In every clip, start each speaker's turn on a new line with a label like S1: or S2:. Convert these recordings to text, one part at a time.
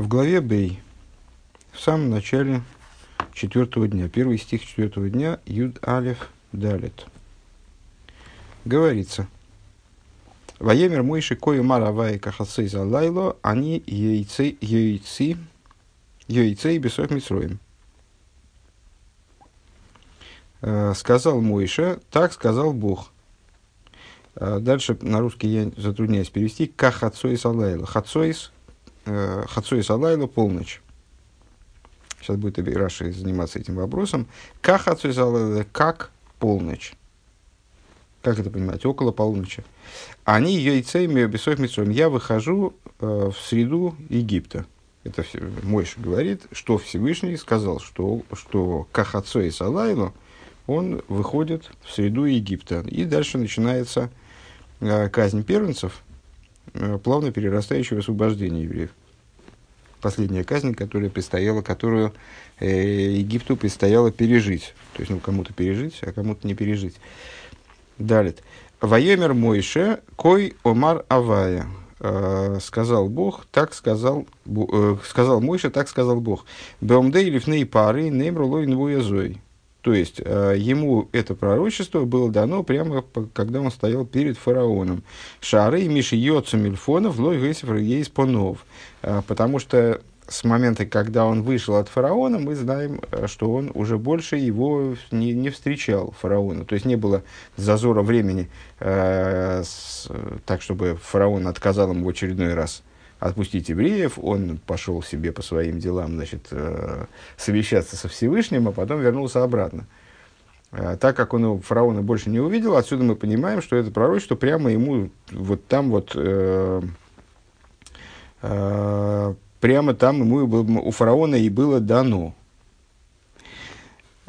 S1: В главе Бей, в самом начале четвертого дня, первый стих четвертого дня, Юд Алиф Далит. Говорится, Ваемер Мойши Кою Маравай Кахасей Залайло, они яйцы, яйцы, яйцы и бесов Митсроем. Э, сказал Мойша, так сказал Бог. Э, дальше на русский я затрудняюсь перевести. Кахацоис Алайла. Хацоис, э, Хацоис Алайла полночь. Сейчас будет Раши заниматься этим вопросом. Кахацоис Алайла, как полночь. Как это понимать? Около полуночи. Они яйцами бесов митцом. Я выхожу в среду Египта. Это Мойша говорит, что Всевышний сказал, что, что Кахацоис Алайлу – он выходит в среду Египта. И дальше начинается э, казнь первенцев, э, плавно перерастающего в освобождение евреев. Последняя казнь, которая предстояла, которую э, Египту предстояло пережить. То есть, ну, кому-то пережить, а кому-то не пережить. Далее. Ваемер Мойше, кой Омар Авая. Э, сказал Бог, так сказал, э, сказал Мойше, так сказал Бог. Беомдей лифней пары неймрулой нвуязой. То есть э, ему это пророчество было дано прямо когда он стоял перед фараоном. Шары Миши Йоцу Мильфонов, Лой Гесифр Ейспонов. Э, потому что с момента, когда он вышел от фараона, мы знаем, э, что он уже больше его не, не встречал, фараона. То есть не было зазора времени, э, с, так чтобы фараон отказал ему в очередной раз отпустить евреев, он пошел себе по своим делам, значит, э, совещаться со Всевышним, а потом вернулся обратно. Э, так как он фараона больше не увидел, отсюда мы понимаем, что это пророчество прямо ему вот там вот, э, прямо там ему у фараона и было дано.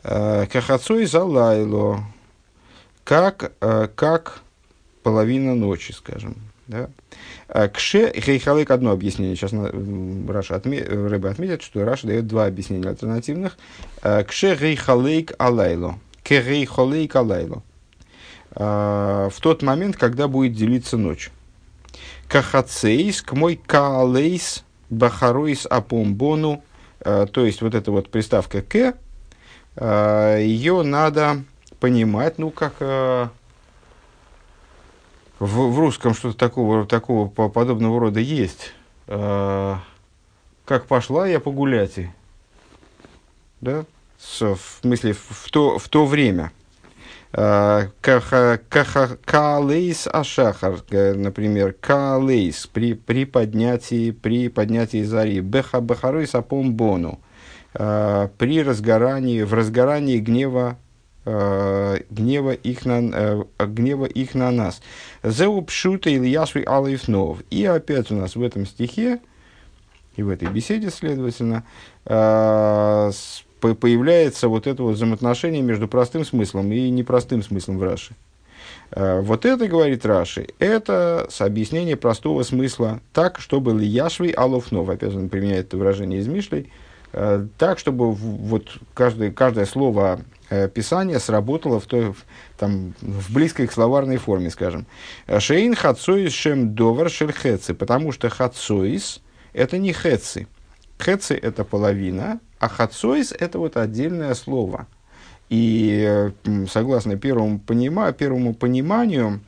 S1: Э, כחצות הלילה, как, как половина ночи, скажем. Да? А, כהחלק одно объяснение. Сейчас Раши отме, Рэбе отметит, что Раши дает два объяснения альтернативных. А, Кше Хейхалык Алайло. Ке Хейхалык Алайло. А, в тот момент, когда будет делиться ночь. Кахацейс к мой каалейс бахаруис апомбону. То есть, вот эта вот приставка к, ее надо понимать, ну, как в, в русском что-то такого, такого подобного рода есть. Э, как пошла я погулять. Да? С, в смысле, в то, в то время. Э, калейс ашахар, например, калейс при, при поднятии, при поднятии зари. Беха бахарой сапом бону. Э, при разгорании, в разгорании гнева гнева их на, э, гнева их на нас. Зеупшута или яшви алифнов. И опять у нас в этом стихе, и в этой беседе, следовательно, э, появляется вот это вот взаимоотношение между простым смыслом и непростым смыслом в Раши. Вот это, говорит Раши, это с объяснения простого смысла так, чтобы Яшви Алофнов, опять он применяет это выражение из Мишлей, так, чтобы вот каждое, каждое слово Э, Писание сработало в, той, там, в близкой к словарной форме, скажем. Шейн хацоис шем довар шель хеци, потому что хацоис – это не хеци. Хеци – это половина, а хацоис – это вот отдельное слово. И согласно первому, понима, первому пониманию,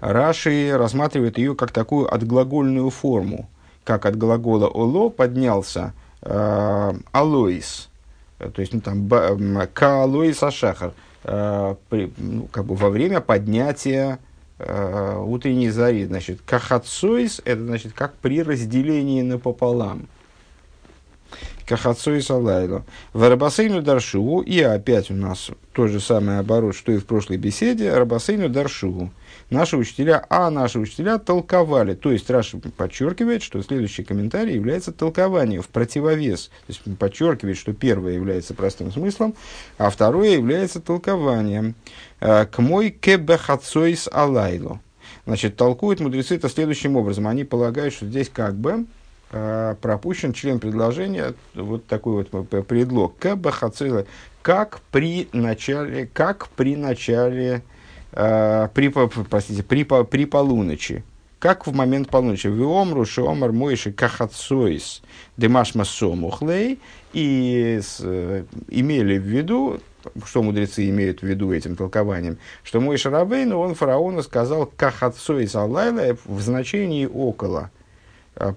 S1: Раши рассматривает ее как такую отглагольную форму, как от глагола «оло» поднялся э, «алоис», Э, то есть, ну, там, Каалой Сашахар, э, ну, как бы во время поднятия э, утренней зари, значит, кахацойс, это значит, как при разделении напополам. Кахацойс алайло. Варабасейну даршуву, и опять у нас тот же самый оборот, что и в прошлой беседе, Рабасейну даршуву наши учителя, а наши учителя толковали. То есть Раша подчеркивает, что следующий комментарий является толкованием в противовес. То есть подчеркивает, что первое является простым смыслом, а второе является толкованием. «Э, к мой кебехацойс алайло. Значит, толкуют мудрецы это следующим образом. Они полагают, что здесь как бы э, пропущен член предложения, вот такой вот предлог, как при начале, как при начале Э, при, простите, при, при полуночи. как в момент полуночи. Виомру шиомар мойши кахацойс демашма сомухлей. И с, э, имели в виду, что мудрецы имеют в виду этим толкованием, что мой Шарабейн, он фараону сказал кахацойс алайла в значении около – Э,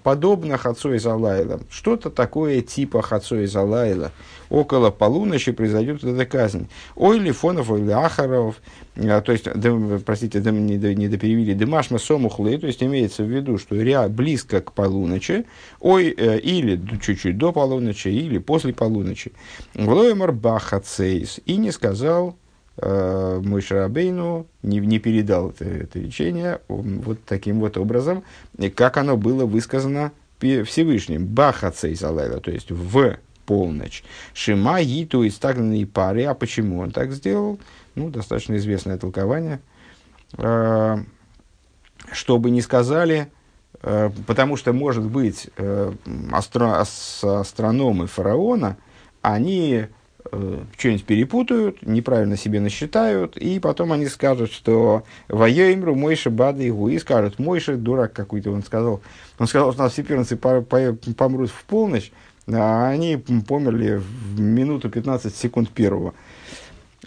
S1: подобно Хацой Залайла. Что-то такое типа Хацой Залайла. Около полуночи произойдет эта казнь. Ой Лифонов, ой Ахаров, э, то есть, да, простите, да, не, не доперевели, Дымашма Сомухлы, то есть имеется в виду, что ря близко к полуночи, ой, э, или чуть-чуть до полуночи, или после полуночи. Влоемар Бахацейс, и не сказал э, мой Шарабейну не, не передал это, это речение вот таким вот образом, как оно было высказано Всевышним. Бахацей залайла, то есть в полночь. Шима йиту из стагнанной пары. А почему он так сделал? Ну, достаточно известное толкование. Э, чтобы не сказали, э, потому что, может быть, астро, астрономы фараона, они что-нибудь перепутают, неправильно себе насчитают, и потом они скажут, что воемру Мойша Бада Игу, и скажут, Мойша дурак какой-то, он сказал, он сказал, что у нас все первенцы помрут в полночь, а они померли в минуту 15 секунд первого.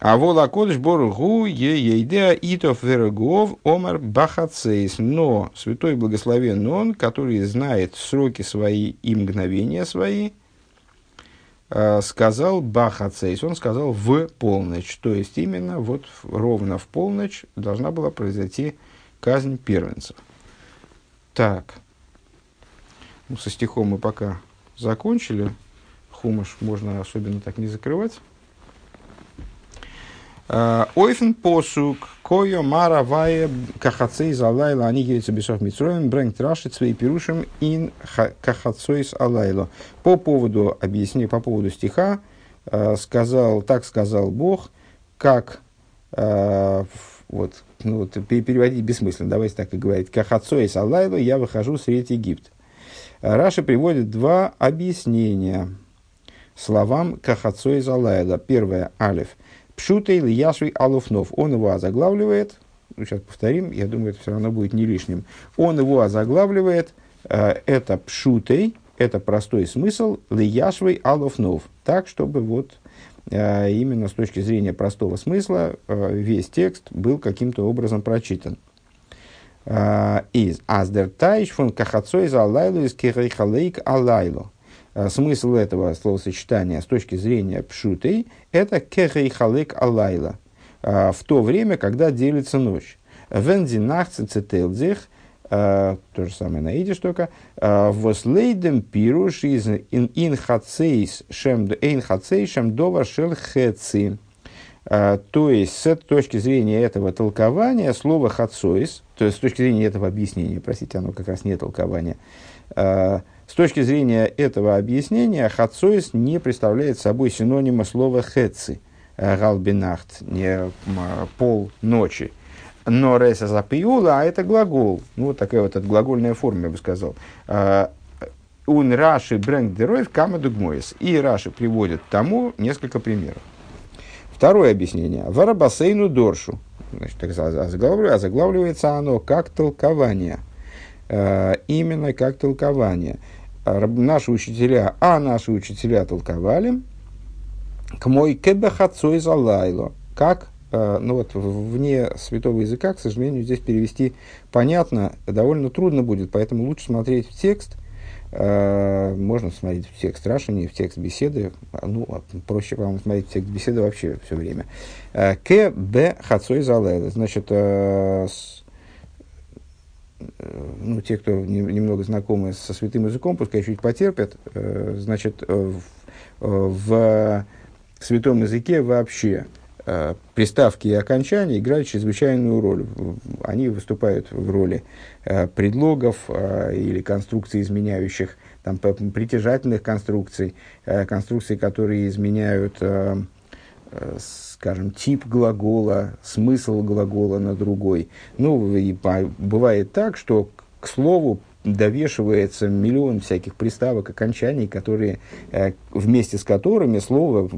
S1: А вола кодыш боргу е ейдеа итов верегов омар бахацейс. Но святой благословен он, который знает сроки свои и мгновения свои – Э, сказал Бахацейс, он сказал в полночь, то есть именно вот ровно в полночь должна была произойти казнь первенцев. Так, ну, со стихом мы пока закончили, хумаш можно особенно так не закрывать. Э, Ойфен посук, кое мара вае кахацей залайла, они гелится бесов митроем, брэнк трашит свои пирушим ин кахацойс алайло. По поводу объяснения, по поводу стиха, э, сказал, так сказал Бог, как, э, вот, ну, переводить бессмысленно, давайте так и говорить, кахацойс алайло, я выхожу средь Египта. Раша приводит два объяснения словам кахацойс алайла. Первое, алиф – Пшутей Яшвей Алуфнов. Он его озаглавливает, ну, сейчас повторим, я думаю, это все равно будет не лишним. Он его озаглавливает, э, это Пшутей, это простой смысл, Лияшвей Алуфнов. Так, чтобы вот э, именно с точки зрения простого смысла э, весь текст был каким-то образом прочитан. Из Аздертайш фон Кахацой за Алайлу из Кирейхалейк Алайлу. Э, смысл этого словосочетания с точки зрения пшутой – это кехейхалек алайла, э, в то время, когда делится ночь. Вензинахцы цетелдзих, э, то же самое на идиш только, вослейдем пируш из инхацейс шем шем дова шел хеци. То есть, с точки зрения этого толкования, слово хацоис, то есть с точки зрения этого объяснения, простите, оно как раз не толкование, с точки зрения этого объяснения, хацоис не представляет собой синонима слова хеци, э, галбинахт, не пол ночи. Но реса запиула, а это глагол. Ну, вот такая вот глагольная форма, я бы сказал. Э, ун Раши брэнк деройв кама дугмоис. И Раши приводит тому несколько примеров. Второе объяснение. Варабасейну доршу. Значит, озаглавливается оно как толкование. Э, именно как толкование наши учителя, а наши учителя толковали к мой кебахацой залайло, как э, ну вот вне святого языка, к сожалению, здесь перевести понятно довольно трудно будет, поэтому лучше смотреть в текст. Э, можно смотреть в текст Рашини, в текст беседы. Ну, а проще, по-моему, смотреть в текст беседы вообще все время. К б хацой залайла. Значит, Э, ну, те, кто не, немного знакомы со святым языком, пускай чуть потерпят, э, значит, э, в, в святом языке вообще приставки и окончания играют чрезвычайную роль. Они выступают в роли предлогов или конструкций, изменяющих, там, притяжательных конструкций, конструкций, которые изменяют скажем, тип глагола, смысл глагола на другой. Ну, и бывает так, что к слову довешивается миллион всяких приставок, окончаний, которые, э, вместе с которыми слово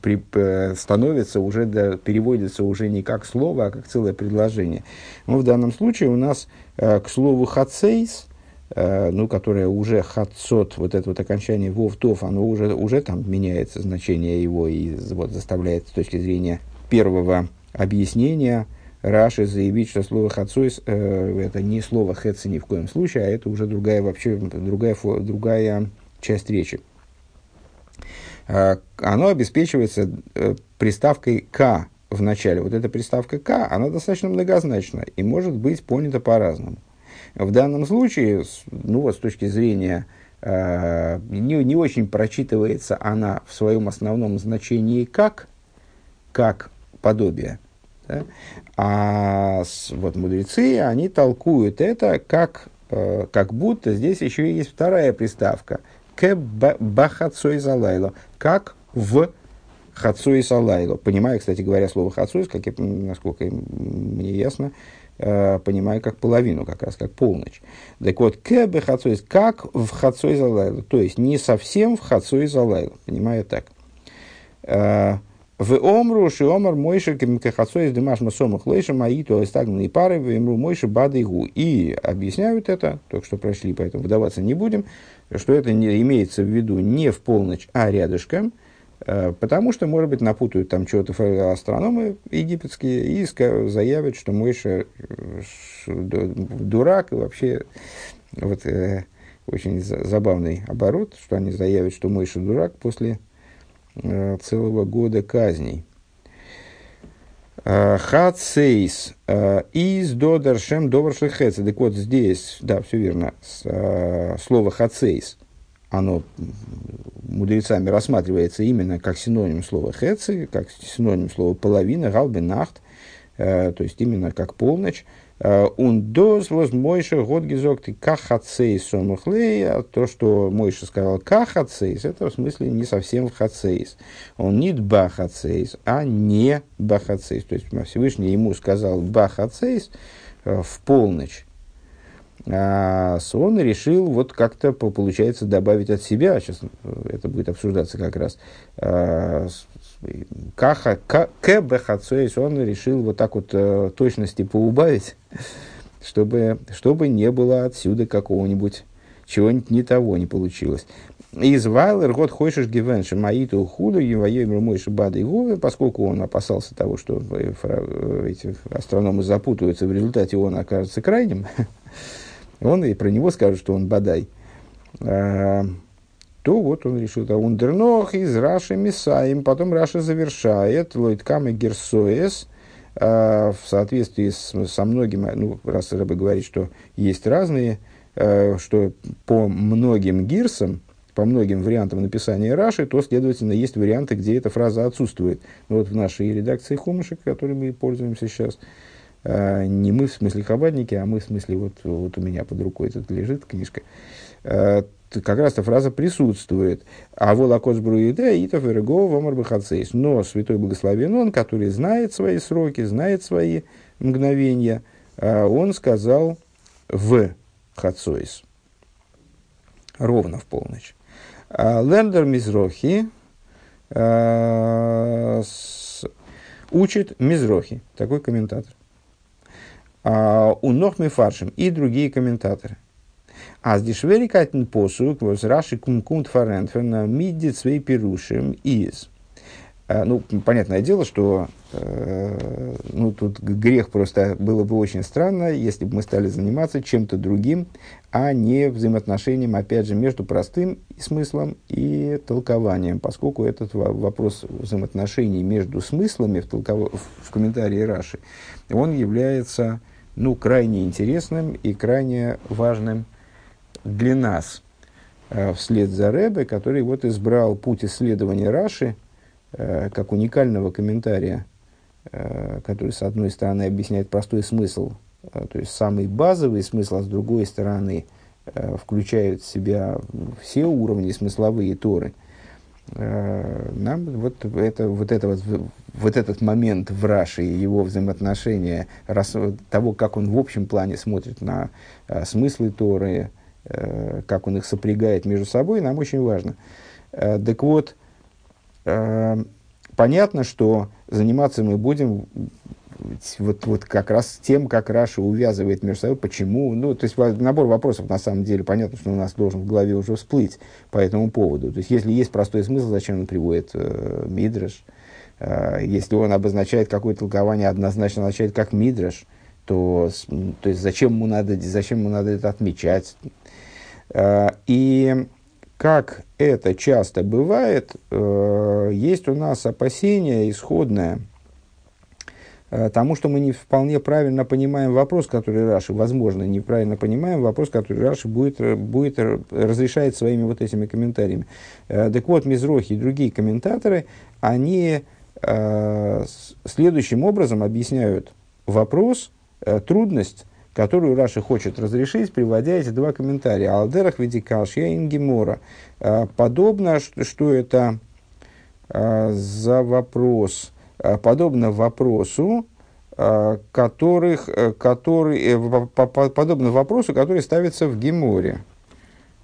S1: при, становится уже, да, переводится уже не как слово, а как целое предложение. Но в данном случае у нас к слову «хацейс», ну, которое уже хатсот, вот это вот окончание вовтов, оно уже, уже там меняется значение его и вот, заставляет с точки зрения первого объяснения Раши заявить, что слово хацойс э, это не слово хэци ни в коем случае, а это уже другая вообще другая, другая часть речи. Э, оно обеспечивается э, приставкой к в начале. Вот эта приставка к, она достаточно многозначна и может быть понята по-разному. В данном случае, ну с точки зрения э, не, не очень прочитывается она в своем основном значении как, как подобие. Да? А с, вот мудрецы, они толкуют это как, э, как будто здесь еще есть вторая приставка. К бахацой залайло. Как в хацой салайло. Понимаю, кстати говоря, слово хацой, как насколько мне ясно, понимаю как половину, как раз как полночь. Так вот, к бахацой, как в хацой залайло. То есть, не совсем в хацой залайло. Понимаю так. Э, в омру ши омар мойши кахацой из дымашма сомах лейша маиту стагнанные пары в омру мойши бады гу. И объясняют это, только что прошли, поэтому вдаваться не будем, что это не, имеется в виду не в полночь, а рядышком, э, потому что, может быть, напутают там что-то астрономы египетские и заявят, что Мойша э, дурак и вообще вот, э, очень забавный оборот, что они заявят, что Мойша дурак после Э, целого года казней. Э, חצות э, איז דאָ דער שם דבר של חצי. Так вот здесь, да, все верно, слово хацейс, оно мудрецами рассматривается именно как синоним слова хецы, как синоним слова половина, האַלבע נאַכט, то есть именно как полночь. און דאָס וואָס משה האָט געזאָגט כחצות סמוך לו, а то, что Мойша сказал כחצות, это в смысле не совсем в хацейс. Он не бахацейс, а не бахацейс. То есть Всевышний ему сказал бахацейс э, в полночь. А он решил вот как-то, получается, добавить от себя, сейчас э, это будет обсуждаться как раз, а, Каха, к бехацуэйс, он решил вот так вот э, точности поубавить, чтобы, чтобы не было отсюда какого-нибудь, чего-нибудь не того не получилось. Из Вайлер год хочешь гивенши маиту худу евоем мойши бады и поскольку он опасался того, что э, эти астрономы запутаются, в результате он окажется крайним, он и про него скажет, что он бадай. А, то вот он решил, да, ундернох из Раши Мисаим, потом Раша завершает, Лойткам и Герсоэс, э, в соответствии с, со многими, ну, раз Рэбе говорит, что есть разные, э, что по многим гирсам, по многим вариантам написания Раши, то, следовательно, есть варианты, где эта фраза отсутствует. Ну, вот в нашей редакции Хумышек, которой мы пользуемся сейчас, не мы в смысле хабадники, а мы в смысле, вот, вот у меня под рукой тут лежит книжка, э, как раз эта фраза присутствует. А волокос бруиде итов и вомар Но святой благословен он, который знает свои сроки, знает свои мгновения, а он сказал в хацойс. Ровно в полночь. А Лендер Мизрохи а, учит Мизрохи, такой комментатор. У Нохми Фаршем и другие комментаторы. А с дешверикатен посук, воз раши кумкунт фарентфен, мидит свои пирушим из. Э, ну, понятное дело, что э, ну, тут грех просто было бы очень странно, если бы мы стали заниматься чем-то другим, а не взаимоотношением, опять же, между простым смыслом и толкованием, поскольку этот вопрос взаимоотношений между смыслами в, толков... в комментарии Раши, он является ну, крайне интересным и крайне важным для нас э, вслед за Рэбе, который вот избрал путь исследования Раши э, как уникального комментария, э, который, с одной стороны, объясняет простой смысл, то есть самый базовый смысл, а с другой стороны, включает в себя все уровни смысловые Торы. Нам вот, это, вот, это вот, вот этот момент в Раши, его взаимоотношения, раз, того, как он в общем плане смотрит на смыслы Торы, Э, как он их сопрягает между собой, нам очень важно. Э, так вот, понятно, что заниматься мы будем вот, вот как раз тем, как Раша увязывает между собой, почему, ну, то есть набор вопросов, на самом деле, понятно, что у нас должен в голове уже всплыть по этому поводу. То есть, если есть простой смысл, зачем он приводит э, Мидраш, э, если он обозначает какое-то толкование, однозначно означает как Мидраш, то, то есть, зачем ему надо, зачем ему надо это отмечать? Э, и как это часто бывает, э, есть у нас опасение исходное – тому, что мы не вполне правильно понимаем вопрос, который Раши, возможно, неправильно понимаем вопрос, который Раши будет, э, будет разрешает своими вот этими комментариями. Э, так вот, Мизрохи и другие комментаторы, они э, следующим образом объясняют вопрос, э, трудность, которую Раши хочет разрешить, приводя эти два комментария. Алдерах ведикаш я ингемора. Э, подобно, что, это э, за вопрос – Э, подобно вопросу, э, которых, э, который, подобно вопросу, который ставится в Геморе.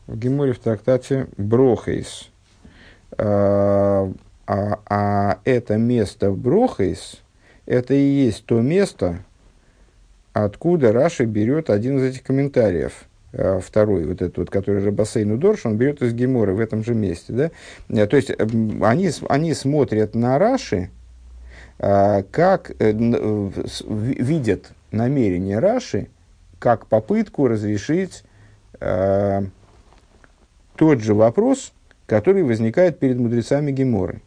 S1: В Геморе в трактате Брохейс. А, а это место в Брохейс, это и есть то место, откуда Раша берет один из этих комментариев. Второй, вот этот вот, который Рабасейну Дорш, он берет из Гемора в этом же месте. Да? То есть, они, они смотрят на Раши, как э, э, видят намерение Раши как попытку разрешить э, тот же вопрос, который возникает перед мудрецами Геморы.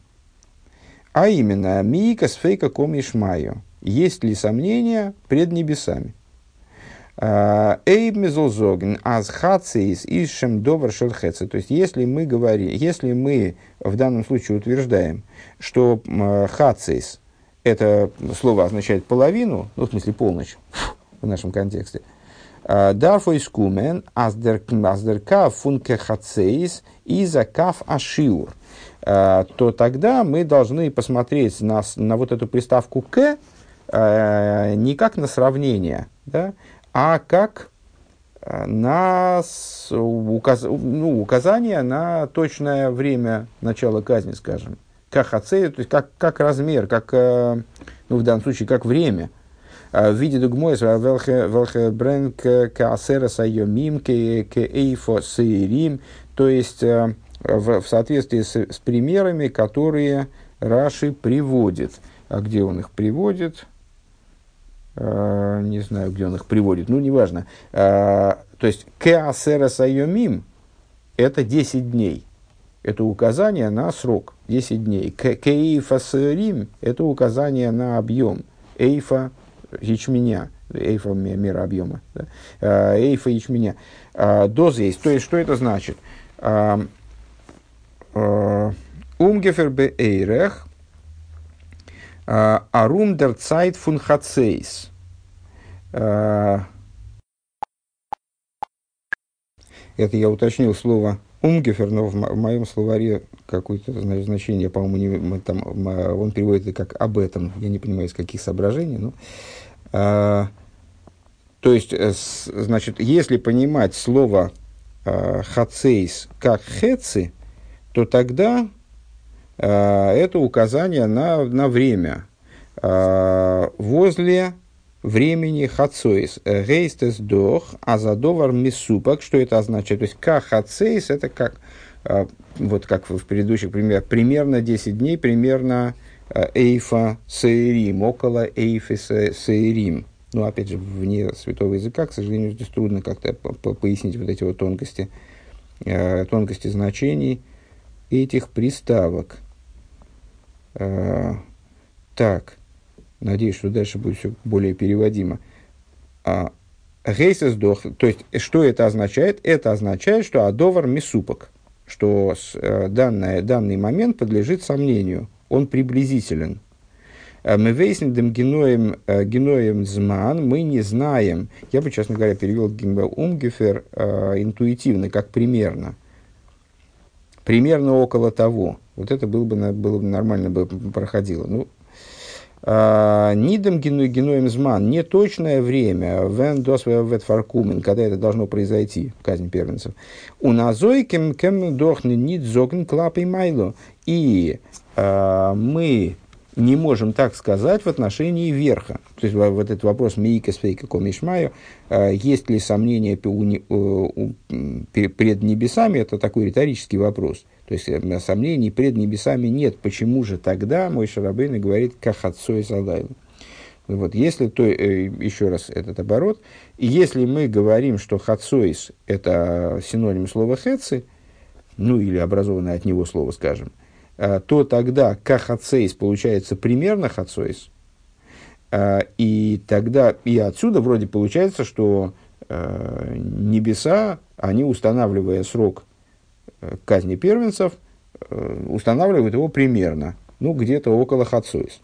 S1: А именно, Мика с фейка ком ишмаю. Есть ли сомнения пред небесами? А, Эйб мезолзоген аз хацис ишем довар шелхеца. То есть, если мы говорим, если мы в данном случае утверждаем, что хацис – это слово означает половину, ну, в смысле полночь в нашем контексте. А, Дарфо искумен аздерка функе и закав ашиур. А, то тогда мы должны посмотреть на, на вот эту приставку к а, не как на сравнение, да, а как на указ, ну, указание на точное время начала казни, скажем как ацею, то есть как, как размер, как, э, ну, в данном случае, как время. А, в виде дугмойс велхе бренк каасера сайомим к эйфо сейрим, то есть э, в, в соответствии с, с примерами, которые Раши приводит. А где он их приводит? Uh, не знаю, где он их приводит, ну, неважно. То есть, кеасера сайомим – это 10 дней это указание на срок, 10 дней. Кейфа сырим – это указание на объем. Эйфа ячменя, эйфа мера объема, да? А, эйфа ячменя. А, Доза есть. То есть, что это значит? А, Умгефер бе эйрех, арум дер цайт фун хацейс. Это я уточнил слово Умгефер, но в, в моем словаре какое-то значение, по-моему, не, там, мы, он переводит это как об этом. Я не понимаю, из каких соображений. Но, а, то есть, э, с, значит, если понимать слово а, хацейс как хеци, то тогда а, это указание на, на время. А, возле времени хацоис. Гейстес дох, а задовар мисупак. Что это означает? То есть, как хацейс, это как, а, вот как в предыдущих примерах, примерно 10 дней, примерно а, эйфа саирим, около эйфа саирим. Ну, опять же, вне святого языка, к сожалению, здесь трудно как-то пояснить вот эти вот тонкости, тонкости значений этих приставок. Так. Надеюсь, что дальше будет все более переводимо. А, Гейсес дох, то есть, что это означает? Это означает, что адовар мисупок, что э, данное, данный момент подлежит сомнению, он приблизителен. Э, мы выясним геноем, э, геноем зман, мы не знаем, я бы, честно говоря, перевел умгефер интуитивно, как примерно. Примерно около того. Вот это было бы, было бы нормально бы проходило. Ну, Нидом геноем зман, не точное время, вен дос ветфаркумен, когда это должно произойти, казнь первенцев. У назой кем кем дохны нид зогн клапой майло. И э, мы не можем так сказать в отношении верха. То есть вот этот вопрос «Мейка свейка комишмаю», есть ли сомнения пред небесами, это такой риторический вопрос. То есть э, сомнений пред небесами нет. Почему же тогда мой Шарабейн говорит «кахатсой залайлу»? Вот, если, то, э, еще раз этот оборот, если мы говорим, что хацоис – это синоним слова хеци, ну или образованное от него слово, скажем – Э, то тогда кахацейс получается примерно хацойс. Э, и тогда, и отсюда вроде получается, что э, небеса, они устанавливая срок казни первенцев, устанавливают его примерно, ну, где-то около хацойс.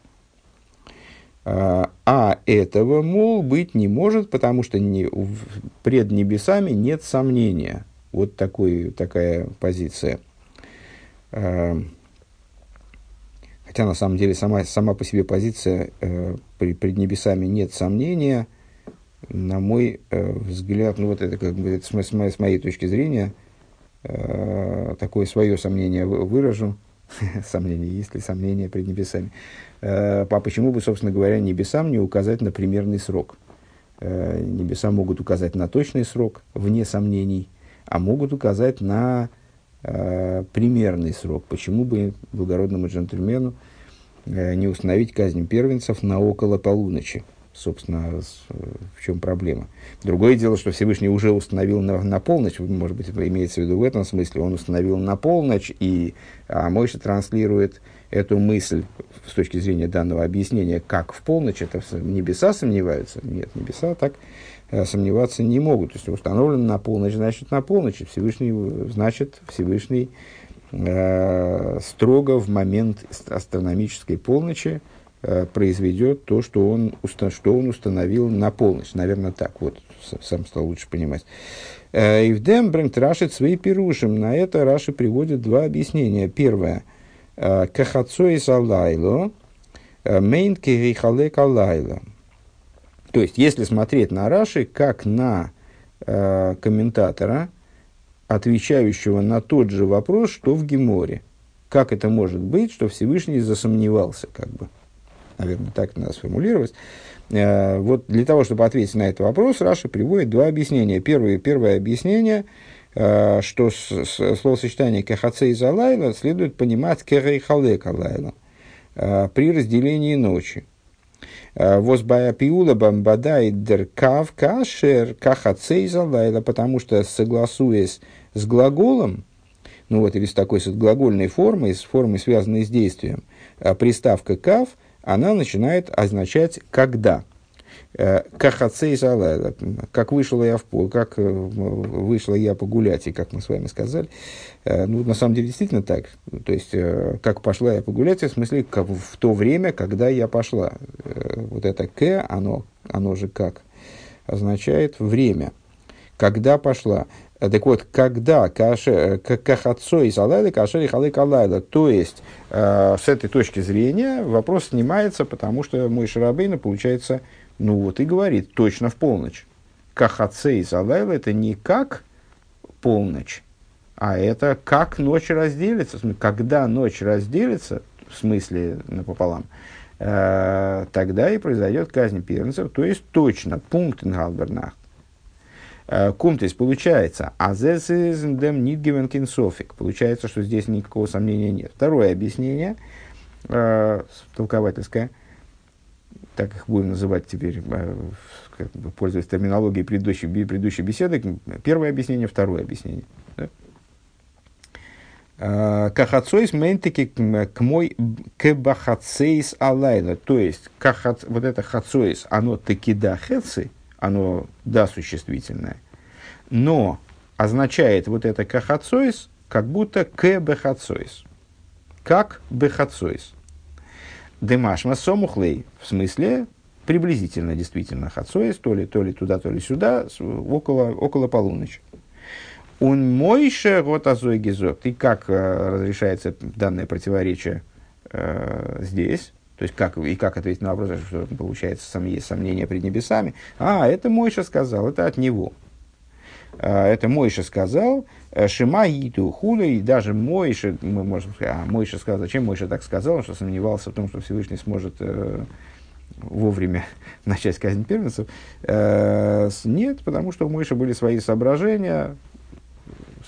S1: А этого, мол, быть не может, потому что не, пред небесами нет сомнения. Вот такой, такая позиция. Хотя на самом деле сама, сама по себе позиция э, при, пред небесами нет сомнения, на мой э, взгляд, ну вот это как бы это с, с, с моей точки зрения, э, такое свое сомнение выражу. сомнение, есть ли сомнение пред небесами. Э, а почему бы, собственно говоря, небесам не указать на примерный срок? Э, небеса могут указать на точный срок, вне сомнений, а могут указать на э, примерный срок. Почему бы благородному джентльмену э, не установить казнь первенцев на около полуночи? Собственно, э, в чем проблема? Другое дело, что Всевышний уже установил на, на полночь, может быть, имеется в виду в этом смысле, он установил на полночь, и а Мойша транслирует эту мысль с точки зрения данного объяснения, как в полночь, это небеса сомневаются. Нет, небеса так Э, сомневаться не могут. То есть установлено на полночь, значит на полночь. Всевышний, значит Всевышний э, строго в момент астрономической полночи э, произведет то, что он, что он установил на полночь. Наверное, так вот, сам стал лучше понимать. Э, Ивдем брэнгт Раши свои пирушим. На это Раши приводит два объяснения. Первое. Э, Кахацой салайло, мейн кирихалек алайла. То есть, если смотреть на Раши как на э, комментатора, отвечающего на тот же вопрос, что в Геморе. Как это может быть, что Всевышний засомневался, как бы. Наверное, так надо сформулировать. Э, вот для того, чтобы ответить на этот вопрос, Раши приводит два объяснения. Первое, первое объяснение, э, что словосочетание кахаце и залайла следует понимать керейхале калайла э, при разделении ночи. Возбая пиула бамбадай деркав кашер кахацей залайла, потому что согласуясь с глаголом, ну вот или с такой с глагольной формой, с формой, связанной с действием, приставка кав, она начинает означать когда. Э, Кахацей залайла, как вышла я в пол, как э, вышла я погулять, и как мы с вами сказали. Э, ну, на самом деле, действительно так. То есть, как пошла я погулять, в смысле, в то время, когда я пошла. Вот это «к», оно, оно же как, означает время. Когда пошла. Так вот, когда кахацой залайла, кашери халы калайла. То есть, с этой точки зрения вопрос снимается, потому что мой Шарабейна, получается, ну вот и говорит, точно в полночь. Кахацей Залайла это не как полночь, а это как ночь разделится. Когда ночь разделится, в смысле напополам, э, тогда и произойдет казнь первенцев, то есть точно, пункт Ингалбернах. Э, Кумтис получается, а дем нидгивен кинсофик. Получается, что здесь никакого сомнения нет. Второе объяснение, э, толковательское – так их будем называть теперь, э, как бы, пользуясь терминологией предыдущей, предыдущей беседы, первое объяснение, второе объяснение. А, кахацойс ментики к мой кебахацейс алайла. То есть, кахац, вот это хацойс, оно таки да хецы, оно да существительное, но означает вот это кахацойс, как будто кебахацойс. Как бехацойс. Демашма сомухлей, в смысле приблизительно действительно хацоис, то ли, то ли туда, то ли сюда, около, около полуночи. Он мойше вот азой гизок. И как э, разрешается данное противоречие э, здесь? То есть, как, и как ответить на вопрос, что получается, есть сомнения пред небесами. А, это Мойша сказал, это от него. А, это Мойша сказал, э, Шима Иту Хула, и даже Мойша, мы можем сказать, а, Мойша сказал, зачем Мойша так сказал, что сомневался в том, что Всевышний сможет э, вовремя начать казнь первенцев. Э, нет, потому что у Мойша были свои соображения,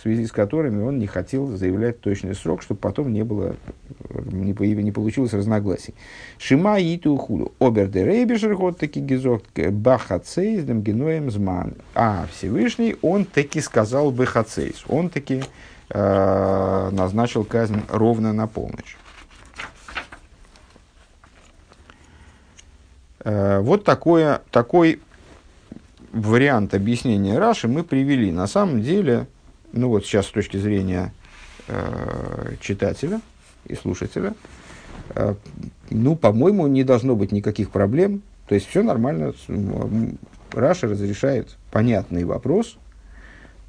S1: связи с которыми он не хотел заявлять точный срок, чтобы потом не было, не, не получилось разногласий. Шима иту худу. Обер де рейбишер год таки гизок бахацейс дем геноем зман. А Всевышний, он таки сказал бахацейс. Он таки э, назначил казнь ровно на полночь. Э, вот такое, такой вариант объяснения Раши мы привели. На самом деле, ну вот сейчас с точки зрения э, читателя и слушателя, э, ну, по-моему, не должно быть никаких проблем. То есть все нормально. Раша разрешает понятный вопрос,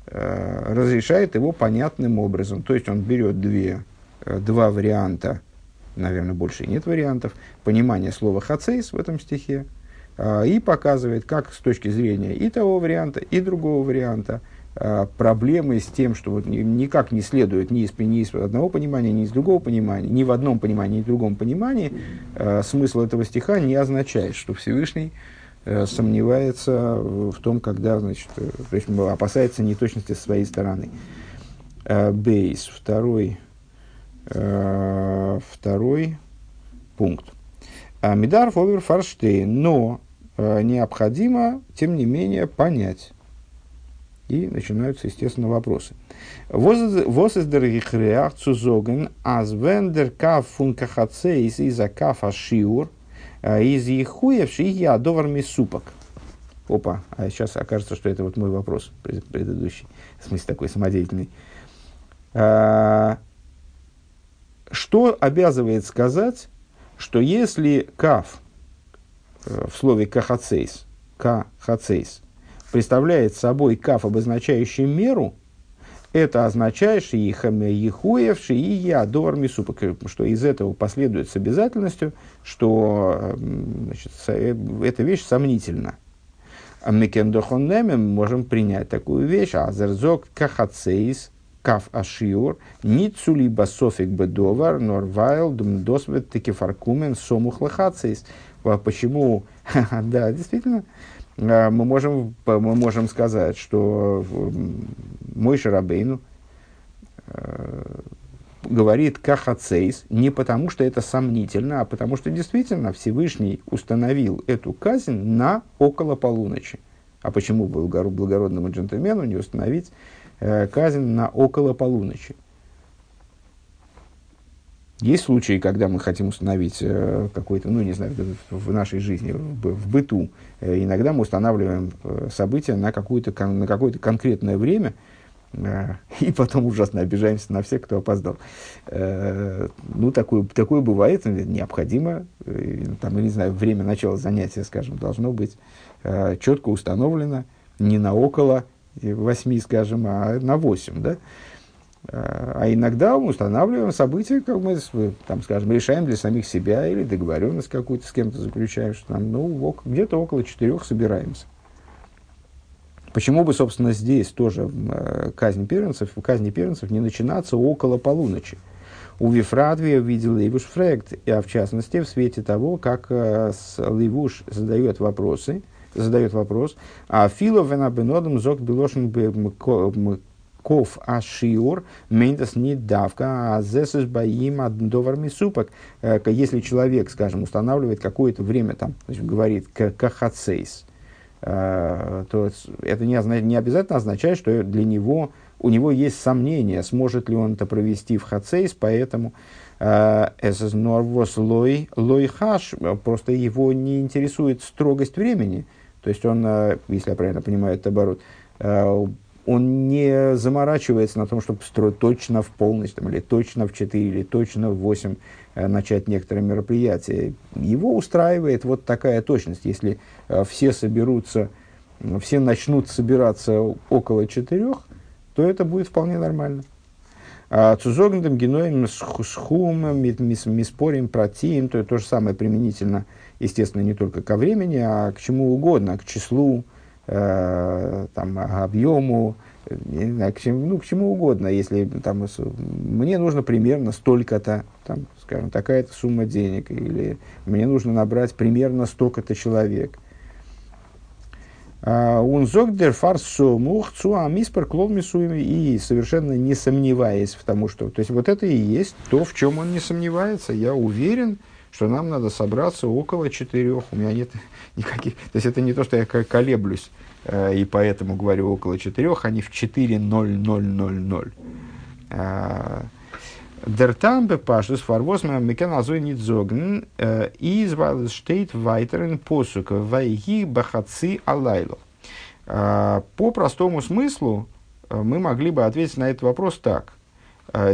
S1: э, разрешает его понятным образом. То есть он берет две, э, два варианта, наверное, больше нет вариантов, понимания слова хацейс в этом стихе, э, и показывает, как с точки зрения и того варианта, и другого варианта – проблемы с тем, что вот никак не следует ни из, ни из одного понимания, ни из другого понимания, ни в одном понимании, ни в другом понимании, э, смысл этого стиха не означает, что Всевышний э, сомневается в том, когда, значит, э, то есть опасается неточности с своей стороны. Э, бейс, второй, э, второй пункт. Мидар фовер фарштейн, но э, необходимо, тем не менее, понять, и начинаются, естественно, вопросы. Zu sagen, als wenn der Kaf von Kachatzeis из Кафа Шиур, из Ехуевши я довар мисупак. Опа, а сейчас окажется, что это вот мой вопрос предыдущий, в смысле такой самодеятельный. А, что обязывает сказать, что если каф э, в слове кахацейс, кахацейс, представляет собой каф, обозначающий меру, это означает, что Ехуев, и я мисупа, что из этого последует с обязательностью, что значит, э, эта вещь сомнительна. А мы можем принять такую вещь, а зерзок кахацейс, каф ашиур, ницули басофик бедовар, норвайл, думдосвет текефаркумен, сомухлахацейс. Почему? да, действительно, мы можем, мы можем сказать, что мой Шарабейну э, говорит кахацейс не потому, что это сомнительно, а потому что действительно Всевышний установил эту казнь на около полуночи. А почему был благородному джентльмену не установить э, казнь на около полуночи? Есть случаи, когда мы хотим установить э, какой-то, ну, не знаю, в нашей жизни, в, быту, э, иногда мы устанавливаем э, события на, какую-то, на какое-то конкретное время, и потом ужасно обижаемся на всех, кто опоздал. Ну, такое, такое бывает, необходимо, там, не знаю, время начала занятия, скажем, должно быть четко установлено, не на около восьми, скажем, а на восемь, да? А иногда мы устанавливаем события, как мы, там, скажем, решаем для самих себя или договоренность какую-то с кем-то заключаем, что там, ну, где-то около четырех собираемся. Почему бы, собственно, здесь тоже э, казнь первенцев, казни первенцев не начинаться около полуночи? У Вифрадвия видел Левуш Фрект, а в частности в свете того, как э, Левуш задает вопросы, задает вопрос, а Филов венабенодом зок белошен ков ашиур мейнтас не давка, а зесус боим довар мисупак. Э, если человек, скажем, устанавливает какое-то время, там, говорит кахацейс, э, то это не, не обязательно означает, что для него, у него есть сомнения, сможет ли он это провести в хацейс, поэтому э, эсэс норвос лой лой хаш, просто его не интересует строгость времени, то есть он, если я правильно понимаю это оборот, он не заморачивается на том, чтобы строить точно в полночь, там, или точно в 4, или точно в 8 э, начать некоторые мероприятия. Его устраивает вот такая точность. Если э, все соберутся, все начнут собираться около 4, то это будет вполне нормально. А Цузогндом геноем с хумом, миспорим, протеин, то, то же самое применительно, естественно, не только ко времени, а к чему угодно, к числу, э, там, объему, не знаю, к чему, ну, к чему угодно. Если там, мне нужно примерно столько-то, там, скажем, такая-то сумма денег, или мне нужно набрать примерно столько-то человек. Унзок дер фарсо мухцу амиспер кловмисуеми и совершенно не сомневаясь в том, что... То есть, вот это и есть то, в чем он не сомневается. Я уверен, что нам надо собраться около четырех. У меня нет никаких... То есть, это не то, что я колеблюсь, э, и поэтому говорю около четырех, а не в четыре ноль ноль ноль ноль. Der Tambe Pashtus Farvosma Мекен Азой Нидзогн из Вайлштейт Вайтерен Посук Вайги Бахаци Алайло. По простому смыслу мы могли бы ответить на этот вопрос так.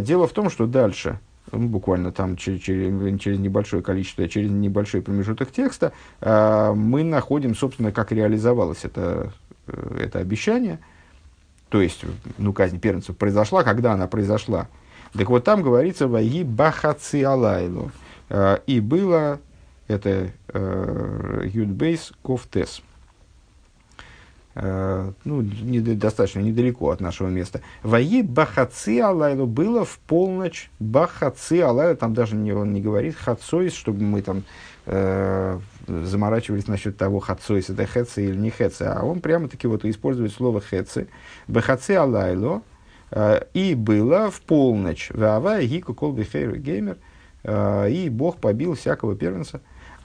S1: Дело в том, что дальше, буквально там через, через, небольшое количество, через небольшой промежуток текста, мы находим, собственно, как реализовалось это, это обещание. То есть, ну, казнь первенцев произошла, когда она произошла – так вот там говорится «Ваги бахаци алайлу». Э, и было, это э, Юдбейс Кофтес. Uh, ну, не, достаточно недалеко от нашего места. Ваи бахаци алайлу было в полночь. Бахаци алайлу, там даже не, он не говорит хацойс, чтобы мы там uh, заморачивались насчет того, хацойс это хецы или не хецы, а он прямо-таки вот использует слово хецы. Бахаци алайлу, Э, и было в полночь. Вава гику колби геймер. Э, и Бог побил всякого первенца.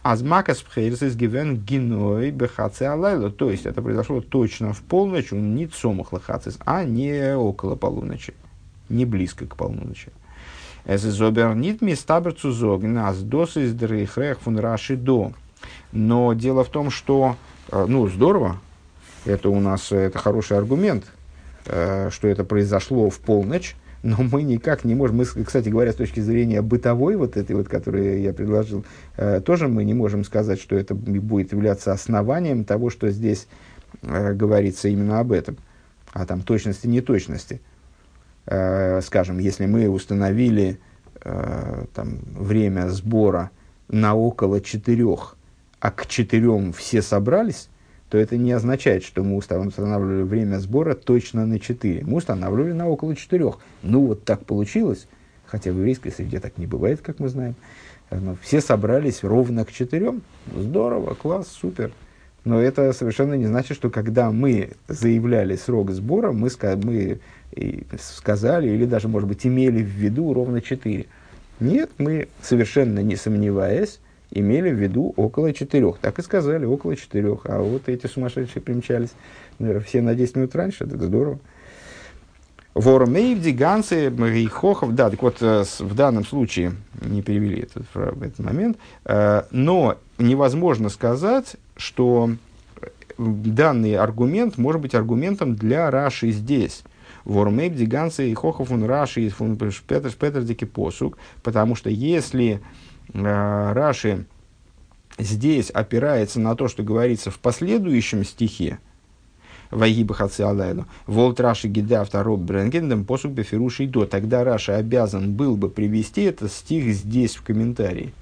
S1: Азмакас пхейрсис гивен гиной бехаце алайло. То есть это произошло точно в полночь, он не цомах а не около полуночи, не близко к полуночи. Es ist aber nicht mehr staber zu sagen, als das. Но дело в том, что, э, ну, здорово, это у нас, это хороший аргумент, Э, что это произошло в полночь, но мы никак не можем, мы, кстати говоря, с точки зрения бытовой, вот этой вот, которую я предложил, э, тоже мы не можем сказать, что это будет являться основанием того, что здесь э, говорится именно об этом, а там точности, неточности. Скажем, если мы установили там, время сбора на около четырех, а к четырем все собрались, то это не означает, что мы устанавливали время сбора точно на 4. Мы устанавливали на около 4. Ну, вот так получилось, хотя в еврейской среде так не бывает, как мы знаем. Но все собрались ровно к 4. Здорово, класс, супер. Но это совершенно не значит, что когда мы заявляли срок сбора, мы, мы сказали или даже, может быть, имели в виду ровно 4. Нет, мы совершенно не сомневаясь, имели в виду около четырех. Так и сказали, около четырех. А вот эти сумасшедшие примчались все на 10 минут раньше. Так здорово. Вормейвди, Гансы, Рейхохов. Да, так вот, э, в данном случае, не перевели этот, этот момент, э, но невозможно сказать, что данный аргумент может быть аргументом для Раши здесь. Вормейвди, Гансы, Рейхохов, он Раши, Петр, Петр, посук, потому что если Э, Раши здесь опирается на то, что говорится в последующем стихе, Вайгиба Хаци Волт Раши Гида второй Бренгендем посук Бефируши до. Тогда Раши обязан был бы привести этот стих здесь в комментарии.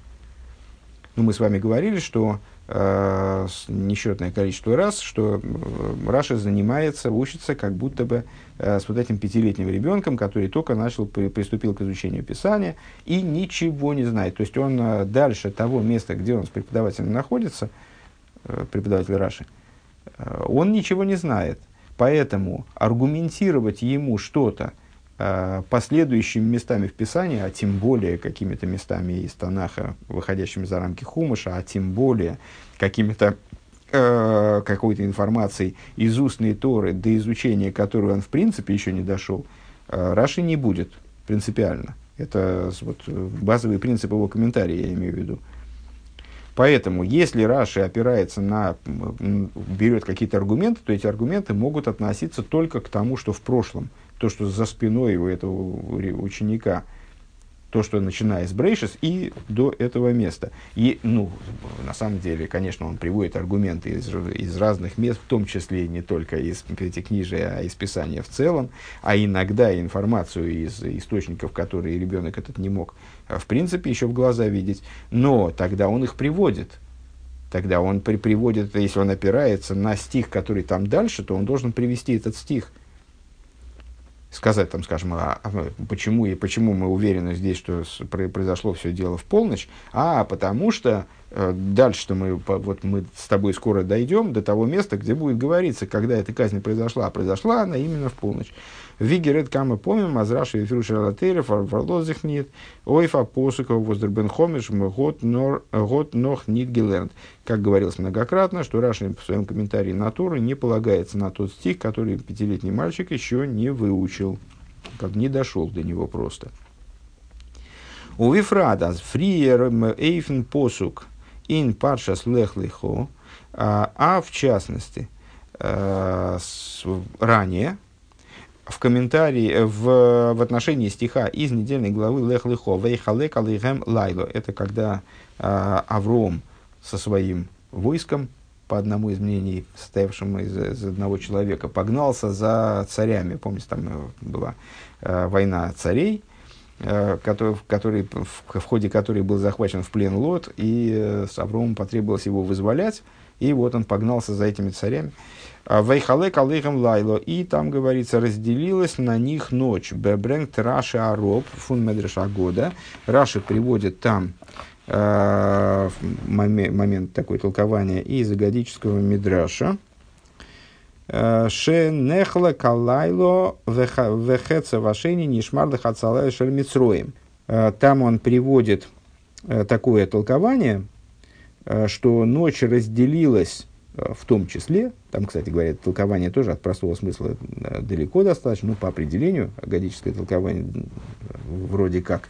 S1: Ну, мы с вами говорили, что э, несчетное количество раз, что э, Раша занимается, учится как будто бы э, с вот этим пятилетним ребенком, который только начал, при, приступил к изучению Писания и ничего не знает. То есть он э, дальше того места, где он с преподавателем находится, э, преподаватель Раши, э, он ничего не знает. Поэтому аргументировать ему что-то, последующими местами в Писании, а тем более какими-то местами из Танаха, выходящими за рамки Хумыша, а тем более какими-то э, какой-то информацией из устной Торы, до изучения которой он в принципе еще не дошел, э, Раши не будет принципиально. Это вот, базовый принцип его комментария, я имею в виду. Поэтому, если Раши опирается на, берет какие-то аргументы, то эти аргументы могут относиться только к тому, что в прошлом – то, что за спиной у этого ученика, то, что начиная с Брейшис и до этого места. И, ну, на самом деле, конечно, он приводит аргументы из, из разных мест, в том числе не только из пятикнижия, а из Писания в целом, а иногда информацию из источников, которые ребенок этот не мог, э, в принципе, еще в глаза видеть. Но тогда он их приводит. Тогда он при, приводит, если он опирается на стих, который там дальше, то он должен привести этот стих – сказать, там, скажем, а, а, почему, и почему мы уверены здесь, что произошло все дело в полночь, а потому что дальше что мы, вот мы с тобой скоро дойдем до того места, где будет говориться, когда эта казнь произошла. А произошла она именно в полночь. Вигерет кама помим, азраши вифру шалатейра, фарлозих нет, ойфа посуков воздербен хомиш, год нох нит геленд. Как говорилось многократно, что Раши в своем комментарии на Тору не полагается на тот стих, который пятилетний мальчик еще не выучил, как не дошел до него просто. У Вифрада фриер эйфен посук ин паршас лехлихо, а, а в частности, э, ранее, в комментарии э, в, в отношении стиха из недельной главы Лех Лехо Вейхалек Алейхем Лайло. Это когда э, Авром со своим войском, по одному из мнений, состоявшему из, из одного человека, погнался за царями. Помните, там э, была э, война царей, который, который, в, в ходе которой был захвачен в плен Лот, и э, с Авромом потребовалось его вызволять, и вот он погнался за этими царями. А, Вейхалек алейхам лайло. И там, говорится, разделилась на них ночь. Бебренг Раши Ароб, фун медреша года. Раши приводит там э, момент, момент такой толкования из агадического мидраша. Ше нехла калайло вехеца вашени нишмар лехацалай шельмицроем. Там он приводит такое толкование, что ночь разделилась Э, в том числе, там, кстати говоря, толкование тоже от простого смысла э, далеко достаточно, ну, по определению, агадическое толкование вроде как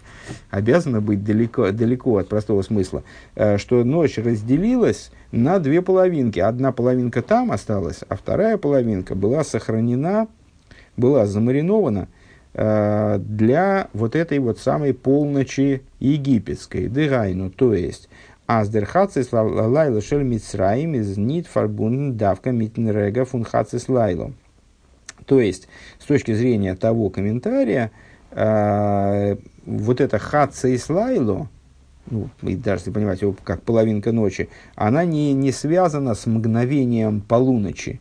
S1: обязано быть далеко, далеко от простого смысла, э, что ночь разделилась на две половинки. Одна половинка там осталась, а вторая половинка была сохранена, была замаринована для вот этой вот самой полночи египетской, дыгайну, то есть Аздерхацис лайла шель мицраим из нит фарбун давка митнерега фунхацис лайло. То есть, с точки зрения того комментария, э, вот это хацис лайло, ну, и даже если понимать его как половинка ночи, она не, не связана с мгновением полуночи.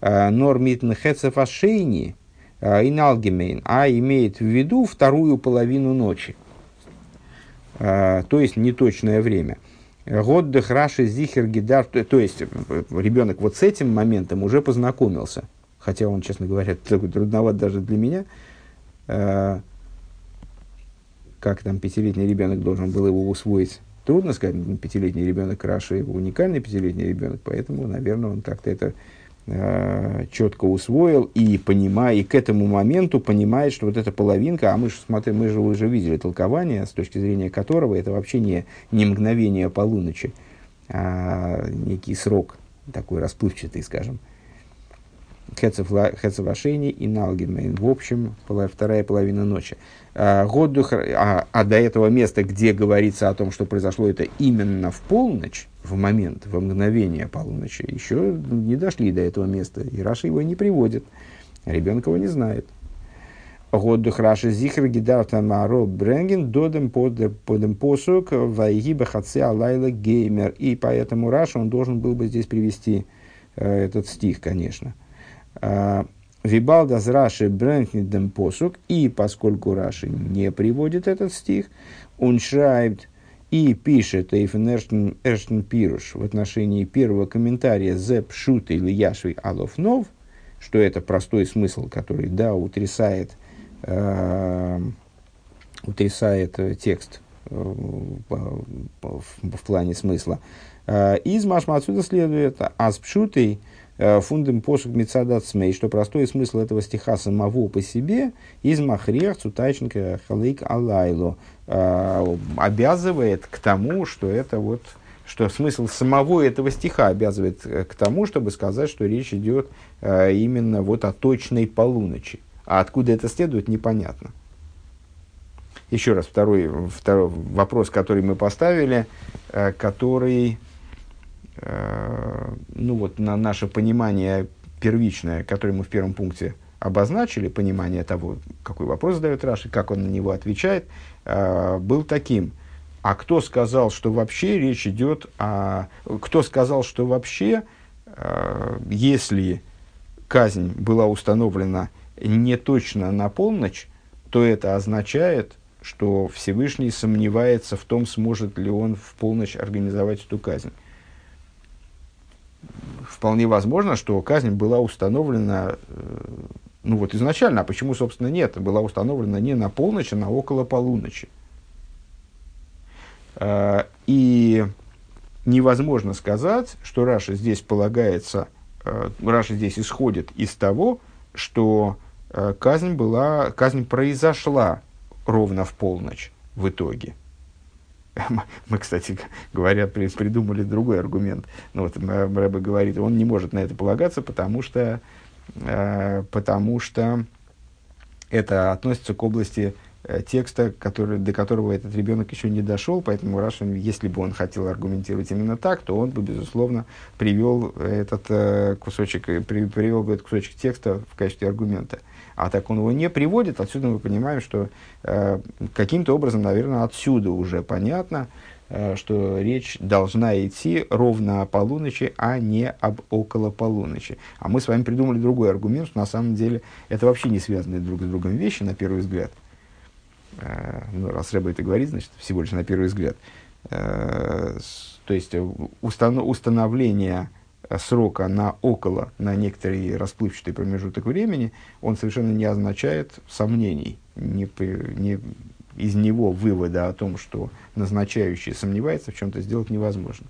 S1: Нормитн хецефашейни иналгемейн, а имеет в виду вторую половину ночи. То есть неточное время. Год дехраши зихер гидар, то есть ребенок вот с этим моментом уже познакомился, хотя он, честно говоря, трудноват даже для меня. Э, как там пятилетний ребенок должен был его усвоить, трудно сказать. Пятилетний ребенок Раши уникальный пятилетний ребенок, поэтому, наверное, он как-то это четко усвоил и понимая, и к этому моменту понимает, что вот эта половинка, а мы же смотрим, мы же уже видели толкование, с точки зрения которого это вообще не, не мгновение полуночи, а некий срок такой расплывчатый, скажем. Хецевашени и Налгенмейн. В общем, вторая половина ночи. А, а, а до этого места, где говорится о том, что произошло это именно в полночь, в момент, во мгновение полуночи, еще не дошли до этого места. И Раша его не приводит. Ребенок его не знает. Годух Раши Зихр Гидарта Маро Бренген Додем Подем Посук Вайгиба Хаце Алайла Геймер. И поэтому Раша он должен был бы здесь привести э, этот стих, конечно. А, Вибалдас Раши Бренкнидем Посук. И поскольку Раши не приводит этот стих, он шрайбт и пишет Эйфен Эрштен, Пируш в отношении первого комментария «Зеп Шут или Яшви Алофнов», что это простой смысл, который, да, утрясает, э, утрясает текст э, в, в плане смысла. Э, из Машма отсюда следует «Аспшутый Э, фундам посук мецадат смей, что простой смысл этого стиха самого по себе из махрех цутайченко халейк алайло э, обязывает к тому, что это вот что смысл самого этого стиха обязывает э, к тому, чтобы сказать, что речь идет именно вот о точной полуночи. А откуда это следует, непонятно. еще раз, второй, второй вопрос, который мы поставили, э, который, э, ну вот, на наше понимание первичное, которое мы в первом пункте обозначили, понимание того, какой вопрос задает Раши, как он на него отвечает, э, был таким. А кто сказал, что вообще речь идет о... Кто сказал, что вообще, если казнь была установлена не точно на полночь, то это означает, что Всевышний сомневается в том, сможет ли он в полночь организовать эту казнь. Вполне возможно, что казнь была установлена, э, ну вот изначально, а почему, собственно, нет, была установлена не на полночь, а на около полуночи. Э, и невозможно сказать, что Раша здесь полагается, э, Раша здесь исходит из того, что казнь была, казнь произошла ровно в полночь в итоге. Мы, кстати говоря, придумали другой аргумент. Ну, вот Рэбе говорит, он не может на это полагаться, потому что, э, потому что это относится к области э, текста, который, до которого этот ребенок еще не дошел, поэтому Рашин, если бы он хотел аргументировать именно так, то он бы, безусловно, привел этот э, кусочек, при, привел бы этот кусочек текста в качестве аргумента. А так он его не приводит, отсюда мы понимаем, что э, каким-то образом, наверное, отсюда уже понятно, э, что речь должна идти ровно о полуночи, а не об около полуночи. А мы с вами придумали другой аргумент, что на самом деле это вообще не связанные друг с другом вещи, на первый взгляд. Э, ну, раз Рэба это говорит, значит, всего лишь на первый взгляд. Э, то есть установ, установление срока на около, на некоторый расплывчатый промежуток времени, он совершенно не означает сомнений. Не, не, из него вывода о том, что назначающий сомневается в чем-то, сделать невозможно.